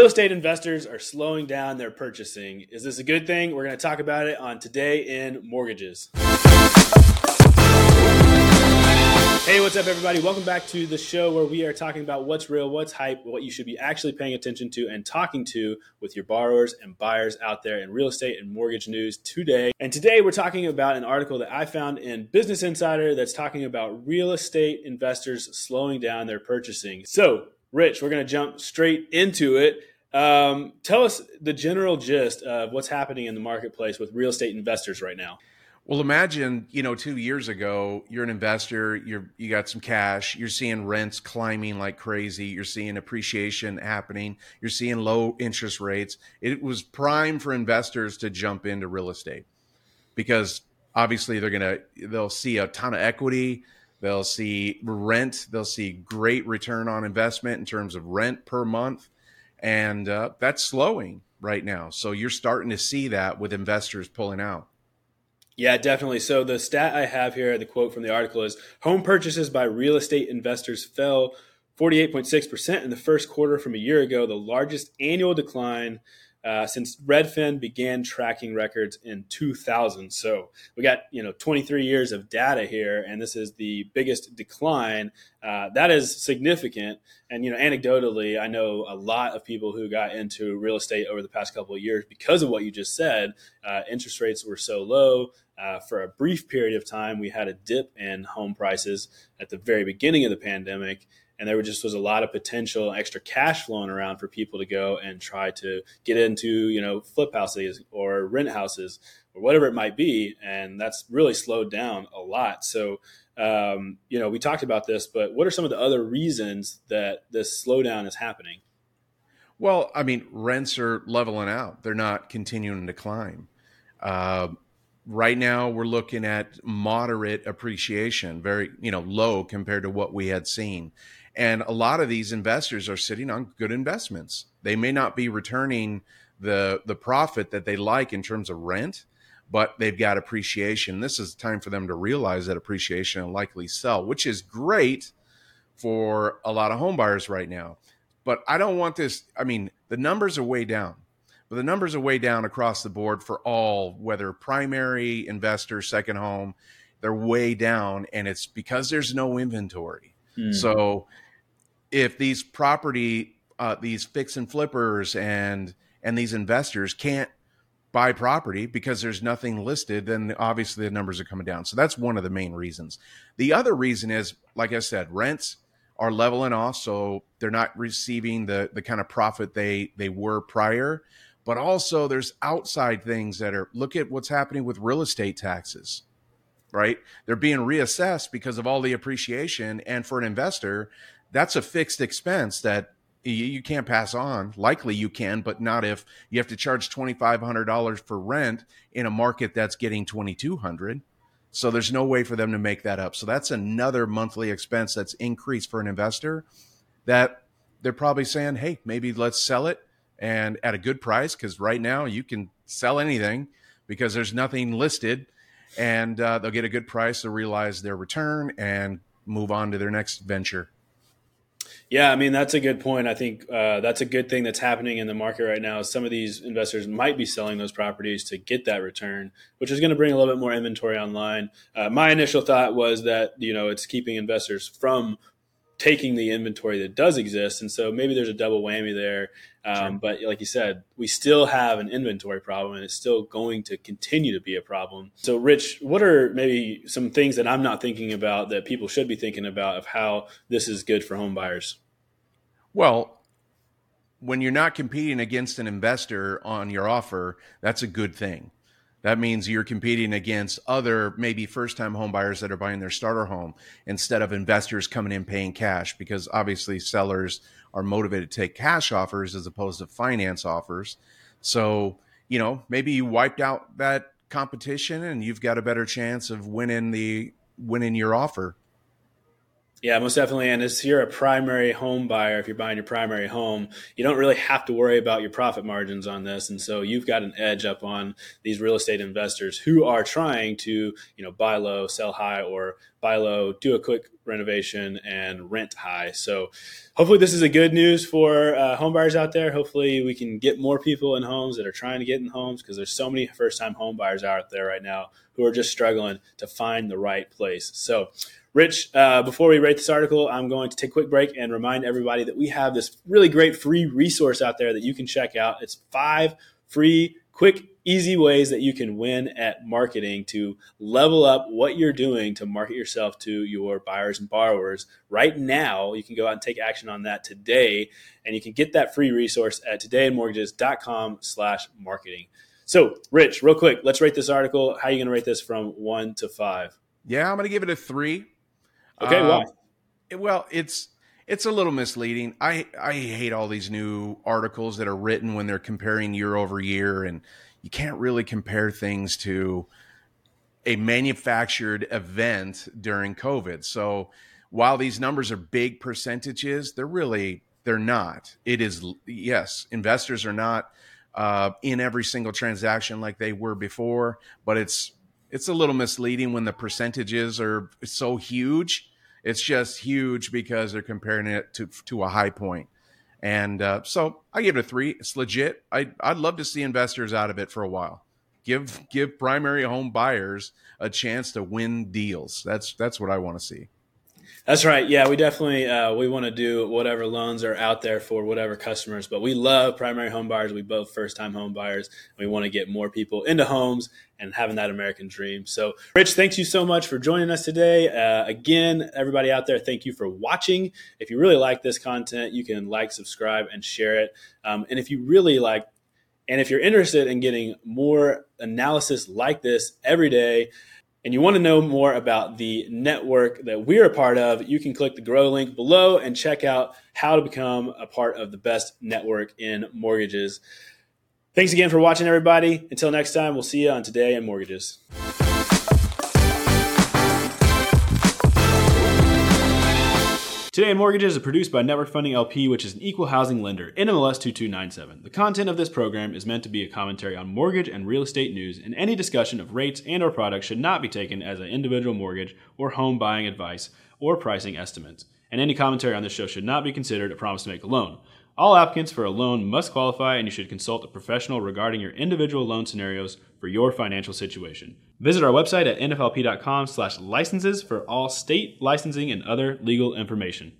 Real estate investors are slowing down their purchasing. Is this a good thing? We're going to talk about it on Today in Mortgages. Hey, what's up, everybody? Welcome back to the show where we are talking about what's real, what's hype, what you should be actually paying attention to and talking to with your borrowers and buyers out there in real estate and mortgage news today. And today we're talking about an article that I found in Business Insider that's talking about real estate investors slowing down their purchasing. So, Rich, we're going to jump straight into it. Um, tell us the general gist of what's happening in the marketplace with real estate investors right now. Well, imagine, you know, two years ago, you're an investor, you're you got some cash, you're seeing rents climbing like crazy, you're seeing appreciation happening, you're seeing low interest rates. It was prime for investors to jump into real estate because obviously they're gonna they'll see a ton of equity, They'll see rent. They'll see great return on investment in terms of rent per month. And uh, that's slowing right now. So you're starting to see that with investors pulling out. Yeah, definitely. So the stat I have here, the quote from the article is home purchases by real estate investors fell 48.6% in the first quarter from a year ago, the largest annual decline uh, since Redfin began tracking records in 2000. So we got you know 23 years of data here, and this is the biggest decline. Uh, that is significant. And you know, anecdotally, I know a lot of people who got into real estate over the past couple of years because of what you just said. Uh, interest rates were so low. Uh, for a brief period of time, we had a dip in home prices at the very beginning of the pandemic, and there just was a lot of potential extra cash flowing around for people to go and try to get into you know flip houses or rent houses or whatever it might be. And that's really slowed down a lot. So um, you know we talked about this but what are some of the other reasons that this slowdown is happening? Well i mean rents are leveling out. They're not continuing to climb. Uh, right now we're looking at moderate appreciation very you know low compared to what we had seen and a lot of these investors are sitting on good investments. They may not be returning the the profit that they like in terms of rent, but they've got appreciation. This is time for them to realize that appreciation and likely sell, which is great for a lot of home buyers right now. But I don't want this. I mean, the numbers are way down, but the numbers are way down across the board for all, whether primary investor, second home, they're way down, and it's because there's no inventory. Mm. So if these property, uh, these fix and flippers and and these investors can't buy property because there's nothing listed, then obviously the numbers are coming down. So that's one of the main reasons. The other reason is, like I said, rents are leveling off, so they're not receiving the the kind of profit they they were prior. But also, there's outside things that are look at what's happening with real estate taxes right? They're being reassessed because of all the appreciation. And for an investor, that's a fixed expense that you, can't pass on. Likely you can, but not if you have to charge twenty five hundred dollars for rent in a market that's getting twenty two hundred. So there's no way for them to make that up. So that's another monthly expense that's increased for an investor that they're probably saying, hey, maybe let's sell it and at a good price because right now you can sell anything because there's nothing listed and uh, they'll get a good price. They'll realize their return and move on to their next venture. Yeah, I mean that's a good point. I think uh, that's a good thing that's happening in the market right now. Some of these investors might be selling those properties to get that return, which is going to bring a little bit more inventory online. Uh, my initial thought was that you know it's keeping investors from taking the inventory that does exist. And so maybe there's a double whammy there. Um, sure. But like you said, we still have an inventory problem and it's still going to continue to be a problem. So, Rich, what are maybe some things that I'm not thinking about that people should be thinking about of how this is good for home buyers? Well, when you're not competing against an investor on your offer, that's a good thing. That means you're competing against other maybe first time home buyers that are buying their starter home instead of investors coming in paying cash because obviously sellers are motivated to take cash offers as opposed to finance offers. So, you know, maybe you wiped out that competition and you've got a better chance of winning the winning your offer. Yeah, most definitely. And if you're a primary home buyer, if you're buying your primary home, you don't really have to worry about your profit margins on this. And so you've got an edge up on these real estate investors who are trying to, you know, buy low, sell high, or buy low, do a quick renovation and rent high. So hopefully this is a good news for uh, home buyers out there. Hopefully we can get more people in homes that are trying to get in homes because there's so many first time home buyers out there right now who are just struggling to find the right place. So Rich, uh, before we rate this article, I'm going to take a quick break and remind everybody that we have this really great free resource out there that you can check out. It's five free, quick, easy ways that you can win at marketing to level up what you're doing to market yourself to your buyers and borrowers. Right now, you can go out and take action on that today, and you can get that free resource at todayinmortgages.com slash marketing. So, Rich, real quick, let's rate this article. How are you going to rate this from one to five? Yeah, I'm going to give it a three. Okay, why? It, well, it's it's a little misleading. I I hate all these new articles that are written when they're comparing year over year, and you can't really compare things to a manufactured event during COVID. So while these numbers are big percentages, they're really they're not. It is yes, investors are not uh, in every single transaction like they were before, but it's it's a little misleading when the percentages are so huge it's just huge because they're comparing it to to a high point. And uh, so I give it a three. It's legit. I, I'd love to see investors out of it for a while. Give give primary home buyers a chance to win deals. That's that's what I want to see. That's right. Yeah, we definitely uh, we want to do whatever loans are out there for whatever customers. But we love primary home buyers. We both first time home buyers. we want to get more people into homes and having that American dream. So, Rich, thanks you so much for joining us today. Uh, again, everybody out there, thank you for watching. If you really like this content, you can like, subscribe, and share it. Um, and if you really like and if you're interested in getting more analysis like this every day, and you want to know more about the network that we're a part of, you can click the grow link below and check out how to become a part of the best network in mortgages. Thanks again for watching, everybody. Until next time, we'll see you on Today in Mortgages. Today in Mortgages is produced by Network Funding LP, which is an equal housing lender, NMLS 2297. The content of this program is meant to be a commentary on mortgage and real estate news, and any discussion of rates and or products should not be taken as an individual mortgage or home buying advice or pricing estimates. And any commentary on this show should not be considered a promise to make a loan. All applicants for a loan must qualify, and you should consult a professional regarding your individual loan scenarios for your financial situation. Visit our website at nflp.com/licenses for all state licensing and other legal information.